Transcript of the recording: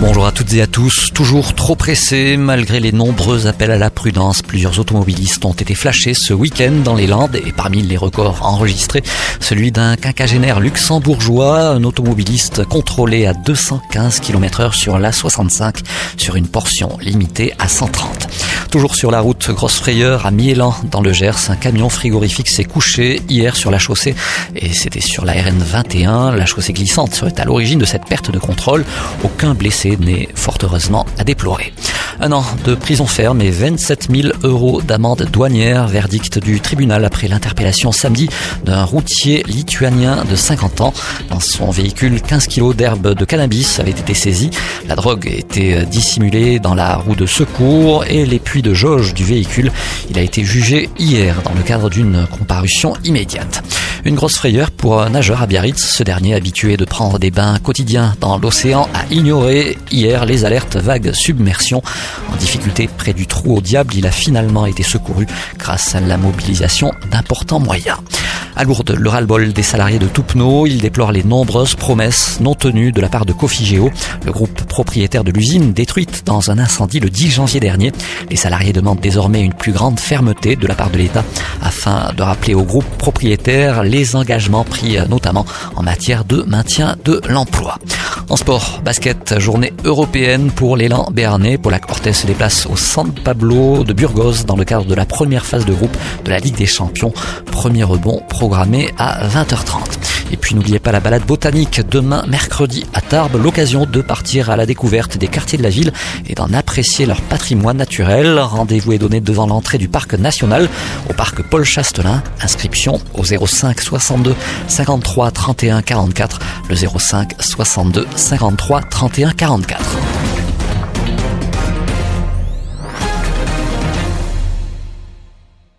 Bonjour à toutes et à tous. Toujours trop pressé, malgré les nombreux appels à la prudence, plusieurs automobilistes ont été flashés ce week-end dans les Landes et parmi les records enregistrés, celui d'un quinquagénaire luxembourgeois, un automobiliste contrôlé à 215 km heure sur la 65 sur une portion limitée à 130. Toujours sur la route, grosse frayeur à Miélan dans le Gers, un camion frigorifique s'est couché hier sur la chaussée et c'était sur la RN 21. La chaussée glissante serait à l'origine de cette perte de contrôle. Aucun blessé n'est fort heureusement à déplorer. Un an de prison ferme et 27 000 euros d'amende douanière, verdict du tribunal après l'interpellation samedi d'un routier lituanien de 50 ans. Dans son véhicule, 15 kilos d'herbe de cannabis avaient été saisis. La drogue était dissimulée dans la roue de secours et les puits de jauge du véhicule. Il a été jugé hier dans le cadre d'une comparution immédiate. Une grosse frayeur pour un nageur à Biarritz. Ce dernier, habitué de prendre des bains quotidiens dans l'océan, a ignoré hier les alertes vagues submersion. En difficulté près du trou au diable, il a finalement été secouru grâce à la mobilisation d'importants moyens. À Lourdes, le ras-le-bol des salariés de Toupneau, il déplore les nombreuses promesses non tenues de la part de Cofigeo, le groupe propriétaire de l'usine détruite dans un incendie le 10 janvier dernier. Les salariés demandent désormais une plus grande fermeté de la part de l'État afin de rappeler au groupe propriétaire les engagements pris notamment en matière de maintien de l'emploi. En basket, journée européenne pour l'élan béarnais. Paula Cortés se déplace au San Pablo de Burgos dans le cadre de la première phase de groupe de la Ligue des Champions. Premier rebond programmé à 20h30. Et puis n'oubliez pas la balade botanique demain mercredi à Tarbes, l'occasion de partir à la découverte des quartiers de la ville et d'en apprécier leur patrimoine naturel. Rendez-vous est donné devant l'entrée du parc national au parc Paul Chastelin. Inscription au 05 62 53 31 44, le 05 62 53 31 44.